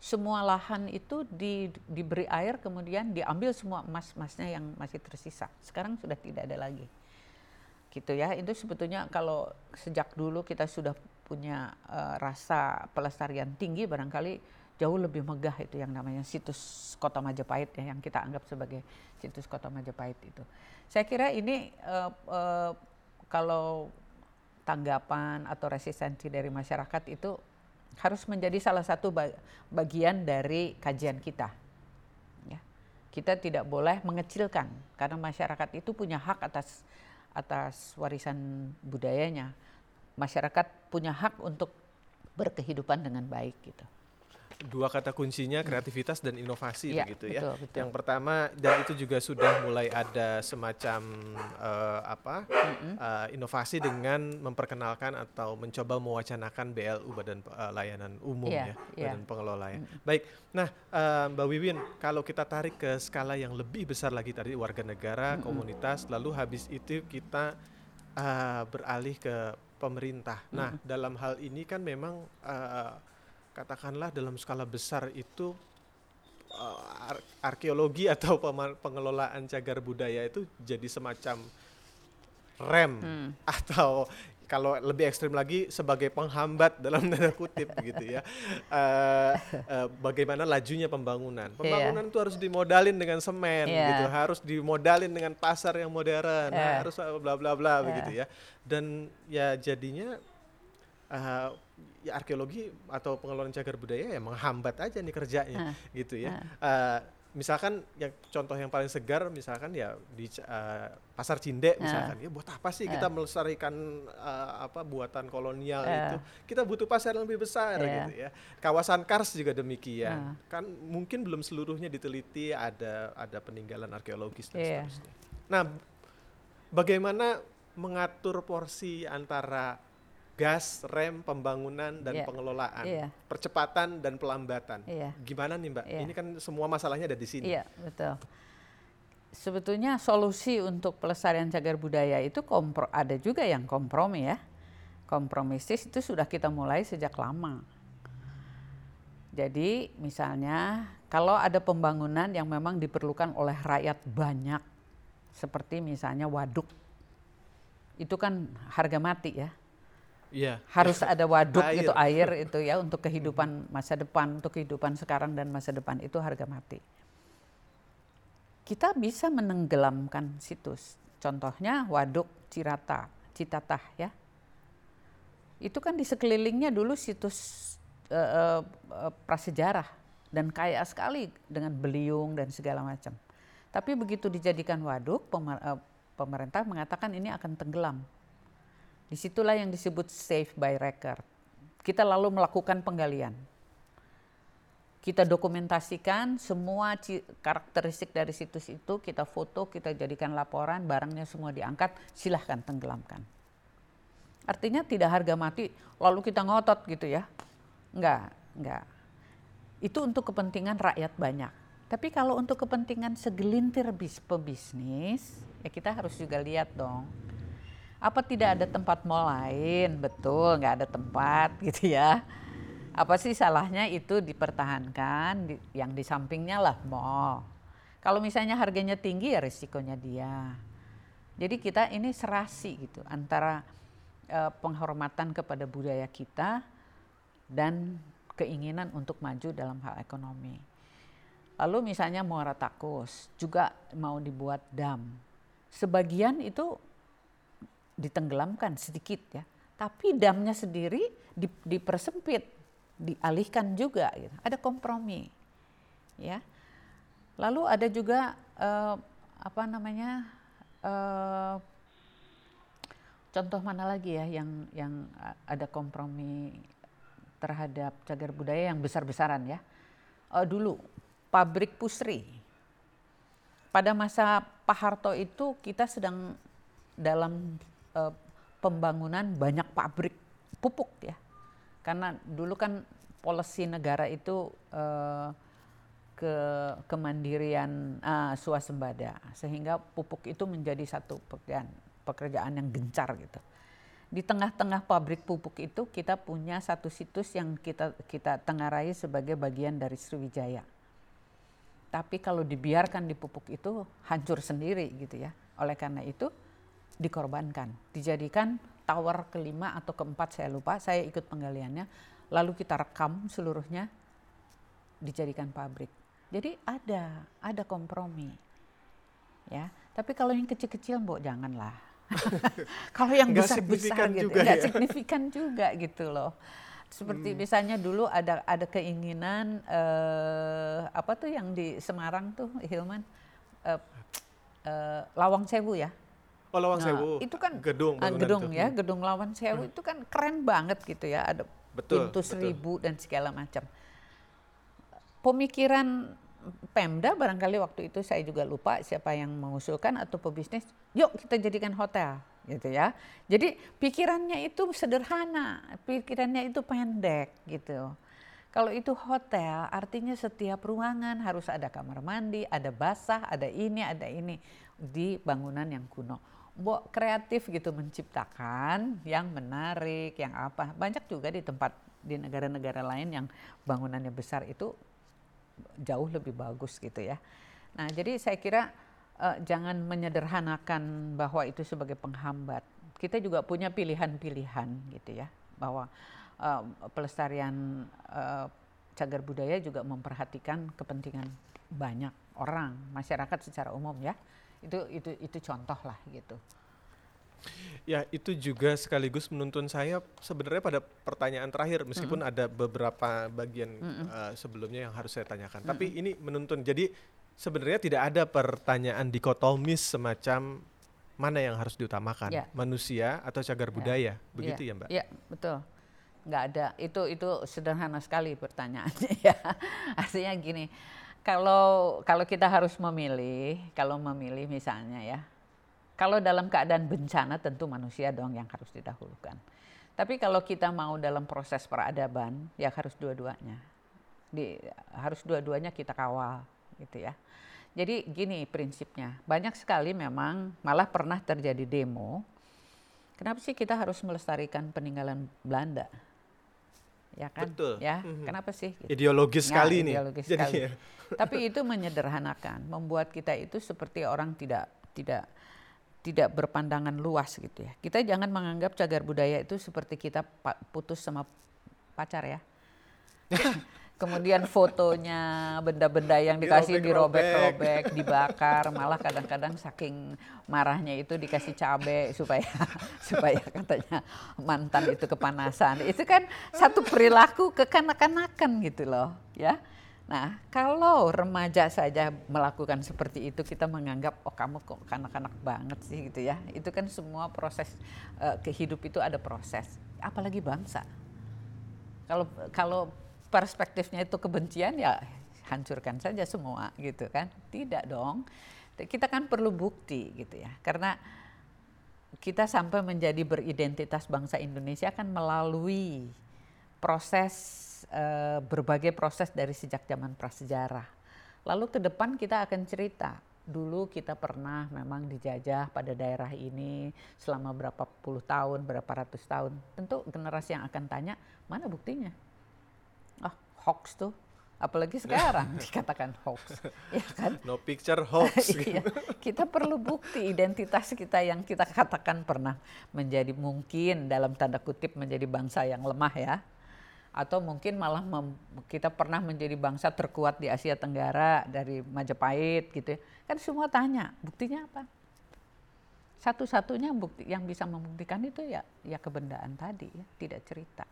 B: Semua lahan itu di, diberi air kemudian diambil semua emas-emasnya yang masih tersisa. Sekarang sudah tidak ada lagi. Gitu ya. Itu sebetulnya kalau sejak dulu kita sudah punya uh, rasa pelestarian tinggi barangkali jauh lebih megah itu yang namanya situs Kota Majapahit ya yang kita anggap sebagai situs Kota Majapahit itu. Saya kira ini uh, uh, kalau tanggapan atau resistensi dari masyarakat itu harus menjadi salah satu bagian dari kajian kita. Ya. kita tidak boleh mengecilkan karena masyarakat itu punya hak atas atas warisan budayanya. Masyarakat punya hak untuk berkehidupan dengan baik gitu
A: dua kata kuncinya kreativitas dan inovasi
B: ya,
A: begitu ya.
B: Betul, betul.
A: Yang pertama dan itu juga sudah mulai ada semacam uh, apa mm-hmm. uh, inovasi dengan memperkenalkan atau mencoba mewacanakan BLU Badan uh, Layanan Umum yeah, ya, yeah. Badan Pengelola ya. Mm-hmm. Baik. Nah, uh, Mbak Wiwin, kalau kita tarik ke skala yang lebih besar lagi tadi warga negara, mm-hmm. komunitas, lalu habis itu kita uh, beralih ke pemerintah. Mm-hmm. Nah, dalam hal ini kan memang uh, katakanlah dalam skala besar itu uh, ar arkeologi atau pengelolaan cagar budaya itu jadi semacam rem hmm. atau kalau lebih ekstrim lagi sebagai penghambat dalam tanda kutip gitu ya. Uh, uh, bagaimana lajunya pembangunan? Iya. Pembangunan itu harus dimodalin dengan semen yeah. gitu, harus dimodalin dengan pasar yang modern, yeah. harus bla bla bla yeah. begitu ya. Dan ya jadinya uh, ya arkeologi atau pengelolaan cagar budaya ya menghambat aja nih kerjanya uh, gitu ya. Uh. Uh, misalkan yang contoh yang paling segar misalkan ya di uh, pasar Cinde misalkan uh. ya buat apa sih uh. kita melestarikan uh, apa buatan kolonial uh. itu kita butuh pasar yang lebih besar uh. gitu ya kawasan Kars juga demikian uh. kan mungkin belum seluruhnya diteliti ada ada peninggalan arkeologis dan yeah. seterusnya nah bagaimana mengatur porsi antara gas, rem, pembangunan dan yeah. pengelolaan, yeah. percepatan dan pelambatan. Yeah. Gimana nih Mbak? Yeah. Ini kan semua masalahnya ada di sini.
B: Iya, yeah, betul. Sebetulnya solusi untuk pelestarian cagar budaya itu kompro, ada juga yang kompromi ya. Kompromistis itu sudah kita mulai sejak lama. Jadi misalnya kalau ada pembangunan yang memang diperlukan oleh rakyat banyak, seperti misalnya waduk, itu kan harga mati ya
A: Yeah.
B: Harus ada waduk air. itu air itu ya untuk kehidupan masa depan, untuk kehidupan sekarang dan masa depan itu harga mati. Kita bisa menenggelamkan situs. Contohnya waduk Cirata, Citatah ya. Itu kan di sekelilingnya dulu situs uh, uh, prasejarah dan kaya sekali dengan beliung dan segala macam. Tapi begitu dijadikan waduk, pemerintah mengatakan ini akan tenggelam Di situlah yang disebut safe by record. Kita lalu melakukan penggalian. Kita dokumentasikan semua karakteristik dari situs itu, kita foto, kita jadikan laporan, barangnya semua diangkat, silahkan tenggelamkan. Artinya tidak harga mati, lalu kita ngotot gitu ya. Enggak, enggak. Itu untuk kepentingan rakyat banyak. Tapi kalau untuk kepentingan segelintir bis pebisnis, ya kita harus juga lihat dong apa tidak ada tempat mall lain? Betul, nggak ada tempat gitu ya. Apa sih salahnya itu dipertahankan, di, yang di sampingnya lah mall. Kalau misalnya harganya tinggi ya risikonya dia. Jadi kita ini serasi gitu antara uh, penghormatan kepada budaya kita dan keinginan untuk maju dalam hal ekonomi. Lalu misalnya Muara Takus juga mau dibuat dam. Sebagian itu ditenggelamkan sedikit ya. Tapi damnya sendiri dipersempit, dialihkan juga. Gitu. Ada kompromi, ya. Lalu ada juga uh, apa namanya uh, contoh mana lagi ya yang yang ada kompromi terhadap cagar budaya yang besar-besaran ya. Uh, dulu pabrik pusri pada masa Pak Harto itu kita sedang dalam uh, pembangunan banyak pabrik pupuk ya. Karena dulu kan polisi negara itu uh, ke kemandirian uh, swasembada sehingga pupuk itu menjadi satu pekerjaan pekerjaan yang gencar gitu. Di tengah-tengah pabrik pupuk itu kita punya satu situs yang kita kita tengarai sebagai bagian dari Sriwijaya. Tapi kalau dibiarkan di pupuk itu hancur sendiri gitu ya. Oleh karena itu dikorbankan, dijadikan tower kelima atau keempat saya lupa, saya ikut penggaliannya, lalu kita rekam seluruhnya, dijadikan pabrik. Jadi ada, ada kompromi, ya. Tapi kalau yang kecil-kecil, mbok janganlah. kalau yang besar-besar gitu, nggak ya? signifikan juga gitu loh. Seperti hmm. misalnya dulu ada ada keinginan uh, apa tuh yang di Semarang tuh Hilman uh, uh, Lawang Sewu ya.
A: Oh Lawang nah, Sewu.
B: Itu kan
A: gedung
B: uh, gedung itu. ya, gedung Lawang Sewu hmm. itu kan keren banget gitu ya. Ada betul, pintu betul. seribu dan segala macam. Pemikiran Pemda barangkali waktu itu saya juga lupa siapa yang mengusulkan atau pebisnis, yuk kita jadikan hotel gitu ya. Jadi pikirannya itu sederhana, pikirannya itu pendek gitu. Kalau itu hotel, artinya setiap ruangan harus ada kamar mandi, ada basah, ada ini, ada ini di bangunan yang kuno. Mbok kreatif gitu menciptakan yang menarik, yang apa. Banyak juga di tempat di negara-negara lain yang bangunannya besar itu jauh lebih bagus gitu ya. Nah, jadi saya kira uh, jangan menyederhanakan bahwa itu sebagai penghambat. Kita juga punya pilihan-pilihan gitu ya, bahwa uh, pelestarian uh, cagar budaya juga memperhatikan kepentingan banyak orang, masyarakat secara umum ya. Itu itu itu contoh lah gitu.
A: Ya, itu juga sekaligus menuntun saya sebenarnya pada pertanyaan terakhir meskipun mm -hmm. ada beberapa bagian mm -hmm. uh, sebelumnya yang harus saya tanyakan. Mm -hmm. Tapi ini menuntun. Jadi sebenarnya tidak ada pertanyaan dikotomis semacam mana yang harus diutamakan, yeah. manusia atau cagar yeah. budaya. Begitu yeah. ya, Mbak?
B: Iya, yeah, betul. Nggak ada. Itu itu sederhana sekali pertanyaannya ya. Artinya gini, kalau kalau kita harus memilih, kalau memilih misalnya ya, kalau dalam keadaan bencana tentu manusia dong yang harus didahulukan. Tapi kalau kita mau dalam proses peradaban, ya harus dua-duanya. Di, harus dua-duanya kita kawal gitu ya. Jadi gini prinsipnya, banyak sekali memang malah pernah terjadi demo. Kenapa sih kita harus melestarikan peninggalan Belanda? Ya kan?
A: Betul.
B: Ya, mm-hmm. kenapa sih?
A: Gitu. Ideologis ya, sekali nih.
B: Ideologis Jadi, sekali. Ya. Tapi itu menyederhanakan, membuat kita itu seperti orang tidak tidak tidak berpandangan luas gitu ya. Kita jangan menganggap cagar budaya itu seperti kita putus sama pacar ya. Kemudian fotonya benda-benda yang dikasih dirobek-robek, dibakar, malah kadang-kadang saking marahnya itu dikasih cabai supaya supaya katanya mantan itu kepanasan. Itu kan satu perilaku kekanak-kanakan gitu loh, ya. Nah, kalau remaja saja melakukan seperti itu, kita menganggap oh kamu kok kanak-kanak banget sih gitu ya. Itu kan semua proses uh, kehidup itu ada proses. Apalagi bangsa. Kalau kalau perspektifnya itu kebencian ya hancurkan saja semua gitu kan. Tidak dong. Kita kan perlu bukti gitu ya. Karena kita sampai menjadi beridentitas bangsa Indonesia kan melalui proses uh, berbagai proses dari sejak zaman prasejarah. Lalu ke depan kita akan cerita. Dulu kita pernah memang dijajah pada daerah ini selama berapa puluh tahun, berapa ratus tahun. Tentu generasi yang akan tanya, mana buktinya? Hoax tuh. Apalagi sekarang dikatakan hoax, ya kan?
A: No picture hoax.
B: iya, kita perlu bukti identitas kita yang kita katakan pernah menjadi mungkin dalam tanda kutip menjadi bangsa yang lemah ya atau mungkin malah mem, kita pernah menjadi bangsa terkuat di Asia Tenggara dari Majapahit gitu ya. Kan semua tanya, buktinya apa? Satu-satunya bukti yang bisa membuktikan itu ya ya kebendaan tadi ya, tidak cerita.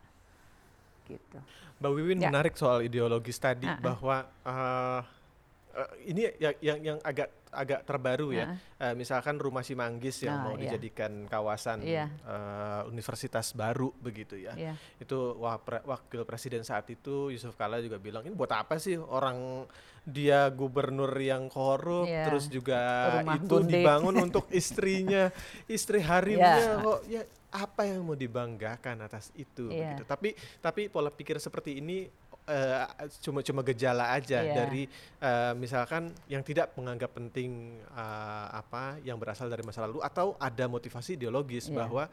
B: Gitu.
A: Mbak Wiwin ya. menarik soal ideologis tadi uh -uh. bahwa uh, uh, ini yang yang yang agak agak terbaru ya. Uh, misalkan rumah Simanggis yang oh, mau iya. dijadikan kawasan iya. uh, universitas baru begitu ya. Iya. Itu wakil presiden saat itu Yusuf Kala juga bilang ini buat apa sih orang dia gubernur yang korup iya. terus juga rumah itu bundik. dibangun untuk istrinya, istri harimnya yeah. kok ya apa yang mau dibanggakan atas itu yeah. begitu. Tapi tapi pola pikir seperti ini cuma-cuma uh, gejala aja yeah. dari uh, misalkan yang tidak menganggap penting uh, apa yang berasal dari masa lalu atau ada motivasi ideologis yeah. bahwa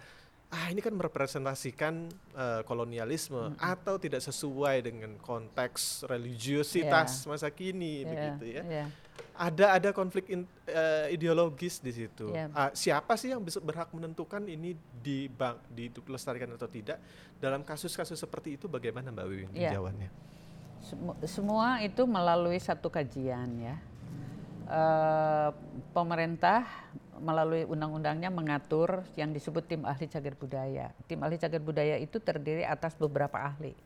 A: ah ini kan merepresentasikan uh, kolonialisme mm -hmm. atau tidak sesuai dengan konteks religiositas yeah. masa kini yeah. begitu ya. Yeah. Ada ada konflik in, uh, ideologis di situ. Yeah. Uh, siapa sih yang bisa berhak menentukan ini di bang dilestarikan atau tidak? Dalam kasus-kasus seperti itu bagaimana Mbak Wiwin yeah. jawabannya?
B: Semua itu melalui satu kajian ya. Uh, pemerintah melalui undang-undangnya mengatur yang disebut tim ahli cagar budaya. Tim ahli cagar budaya itu terdiri atas beberapa ahli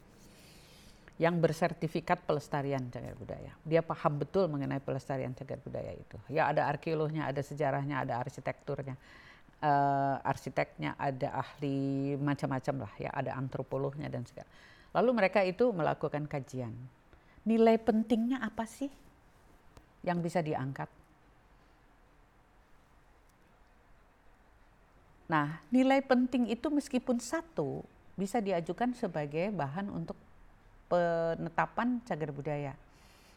B: yang bersertifikat pelestarian cagar budaya. Dia paham betul mengenai pelestarian cagar budaya itu. Ya ada arkeolognya, ada sejarahnya, ada arsitekturnya, uh, arsiteknya, ada ahli macam-macam lah ya, ada antropolognya dan segala. Lalu mereka itu melakukan kajian. Nilai pentingnya apa sih yang bisa diangkat? Nah, nilai penting itu meskipun satu bisa diajukan sebagai bahan untuk penetapan cagar budaya.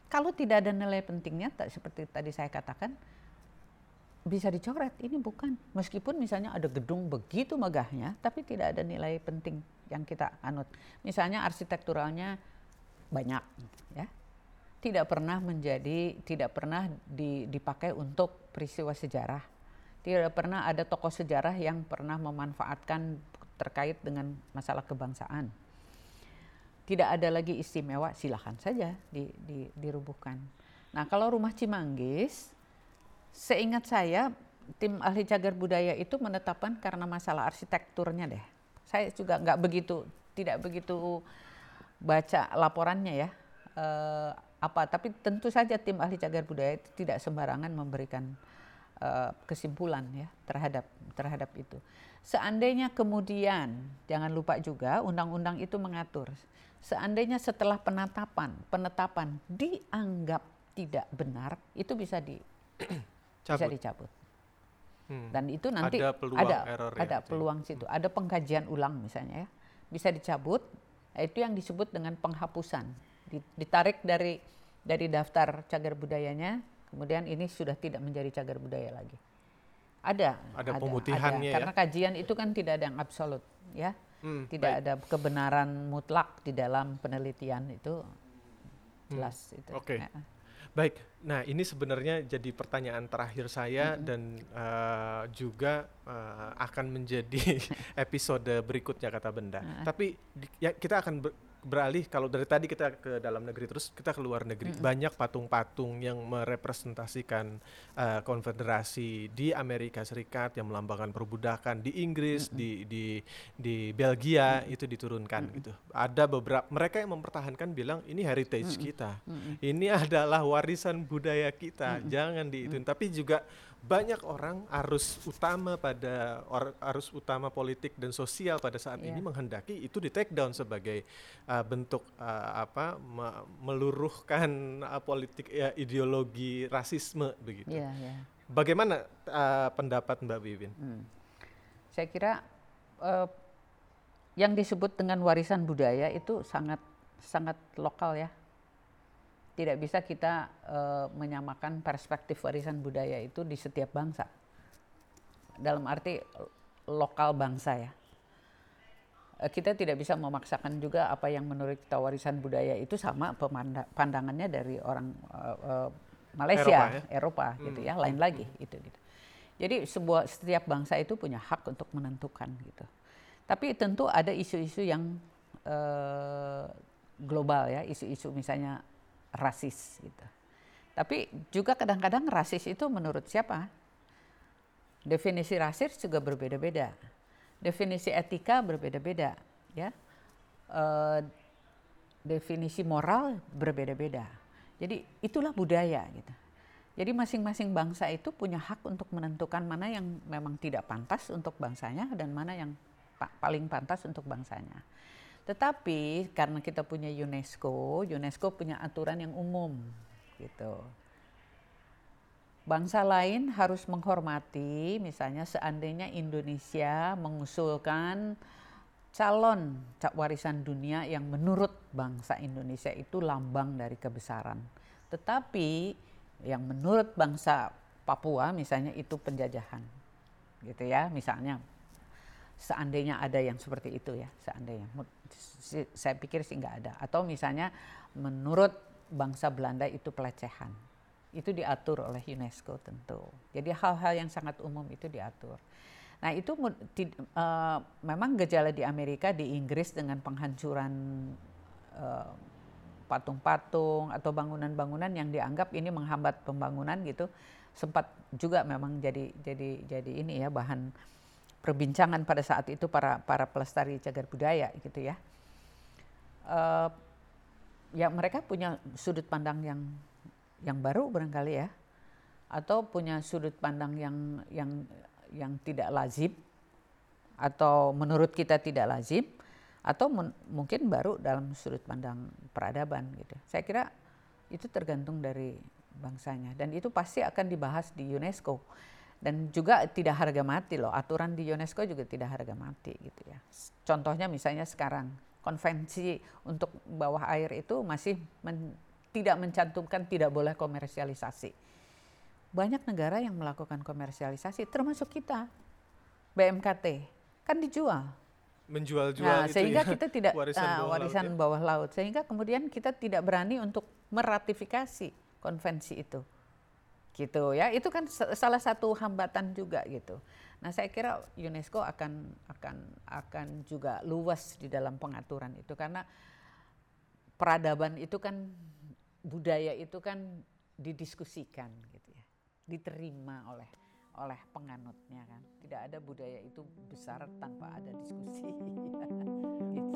B: Kalau tidak ada nilai pentingnya, seperti tadi saya katakan, bisa dicoret. Ini bukan. Meskipun misalnya ada gedung begitu megahnya, tapi tidak ada nilai penting yang kita anut. Misalnya arsitekturalnya banyak, ya. Tidak pernah menjadi, tidak pernah dipakai untuk peristiwa sejarah tidak pernah ada tokoh sejarah yang pernah memanfaatkan terkait dengan masalah kebangsaan. Tidak ada lagi istimewa, silahkan saja di, di, dirubuhkan. Nah kalau rumah Cimanggis, seingat saya tim ahli cagar budaya itu menetapkan karena masalah arsitekturnya deh. Saya juga nggak begitu, tidak begitu baca laporannya ya. E, apa? Tapi tentu saja tim ahli cagar budaya itu tidak sembarangan memberikan uh, kesimpulan ya terhadap terhadap itu. Seandainya kemudian jangan lupa juga undang-undang itu mengatur seandainya setelah penetapan penetapan dianggap tidak benar itu bisa di bisa dicabut. Hmm. Dan itu nanti ada peluang ada, error ya, ada ya, peluang situ, hmm. ada pengkajian ulang misalnya ya. Bisa dicabut, itu yang disebut dengan penghapusan. Ditarik dari dari daftar cagar budayanya Kemudian ini sudah tidak menjadi cagar budaya lagi. Ada.
A: Ada, ada pemutihannya
B: ada. Karena ya? kajian itu kan tidak ada yang absolut, ya. Hmm, tidak baik. ada kebenaran mutlak di dalam penelitian itu jelas hmm. itu.
A: Oke. Okay. Ya. Baik. Nah, ini sebenarnya jadi pertanyaan terakhir saya hmm. dan uh, juga uh, akan menjadi episode berikutnya kata benda. Hmm. Tapi ya kita akan beralih kalau dari tadi kita ke dalam negeri terus kita ke luar negeri mm -hmm. banyak patung-patung yang merepresentasikan uh, konfederasi di Amerika Serikat yang melambangkan perbudakan di Inggris mm -hmm. di di di Belgia mm -hmm. itu diturunkan mm -hmm. gitu ada beberapa mereka yang mempertahankan bilang ini heritage mm -hmm. kita mm -hmm. ini adalah warisan budaya kita mm -hmm. jangan di itu mm -hmm. tapi juga banyak orang arus utama pada or, arus utama politik dan sosial pada saat yeah. ini menghendaki itu di take down sebagai uh, bentuk uh, apa me meluruhkan uh, politik ya, ideologi rasisme begitu. Yeah, yeah. Bagaimana uh, pendapat Mbak Vivin? Hmm.
B: Saya kira uh, yang disebut dengan warisan budaya itu sangat sangat lokal ya tidak bisa kita uh, menyamakan perspektif warisan budaya itu di setiap bangsa. Dalam arti lokal bangsa ya. Uh, kita tidak bisa memaksakan juga apa yang menurut kita warisan budaya itu sama pandangannya dari orang uh, uh, Malaysia, Eropa, ya? Eropa hmm. gitu ya, lain lagi itu gitu. Jadi sebuah setiap bangsa itu punya hak untuk menentukan gitu. Tapi tentu ada isu-isu yang uh, global ya, isu-isu misalnya rasis gitu. Tapi juga kadang-kadang rasis itu menurut siapa? Definisi rasis juga berbeda-beda. Definisi etika berbeda-beda, ya. E, definisi moral berbeda-beda. Jadi itulah budaya gitu. Jadi masing-masing bangsa itu punya hak untuk menentukan mana yang memang tidak pantas untuk bangsanya dan mana yang pa paling pantas untuk bangsanya. Tetapi karena kita punya UNESCO, UNESCO punya aturan yang umum gitu. Bangsa lain harus menghormati misalnya seandainya Indonesia mengusulkan calon warisan dunia yang menurut bangsa Indonesia itu lambang dari kebesaran. Tetapi yang menurut bangsa Papua misalnya itu penjajahan. Gitu ya, misalnya seandainya ada yang seperti itu ya, seandainya saya pikir sih nggak ada. Atau misalnya menurut bangsa Belanda itu pelecehan. Itu diatur oleh UNESCO tentu. Jadi hal-hal yang sangat umum itu diatur. Nah itu uh, memang gejala di Amerika, di Inggris dengan penghancuran uh, patung-patung atau bangunan-bangunan yang dianggap ini menghambat pembangunan gitu sempat juga memang jadi jadi jadi ini ya bahan perbincangan pada saat itu para para pelestari cagar budaya gitu ya. Uh, ya mereka punya sudut pandang yang yang baru barangkali ya. Atau punya sudut pandang yang yang yang tidak lazim. Atau menurut kita tidak lazim. Atau mungkin baru dalam sudut pandang peradaban gitu. Saya kira itu tergantung dari bangsanya. Dan itu pasti akan dibahas di UNESCO dan juga tidak harga mati loh aturan di UNESCO juga tidak harga mati gitu ya. Contohnya misalnya sekarang konvensi untuk bawah air itu masih men, tidak mencantumkan tidak boleh komersialisasi. Banyak negara yang melakukan komersialisasi termasuk kita. BMKT kan dijual
A: menjual-jual
B: nah,
A: itu
B: sehingga
A: ya,
B: kita tidak
A: warisan, uh,
B: bawah, warisan laut, ya? bawah laut sehingga kemudian kita tidak berani untuk meratifikasi konvensi itu gitu ya itu kan salah satu hambatan juga gitu nah saya kira UNESCO akan akan akan juga luas di dalam pengaturan itu karena peradaban itu kan budaya itu kan didiskusikan gitu ya diterima oleh oleh penganutnya kan. Tidak ada budaya itu besar tanpa ada diskusi. gitu.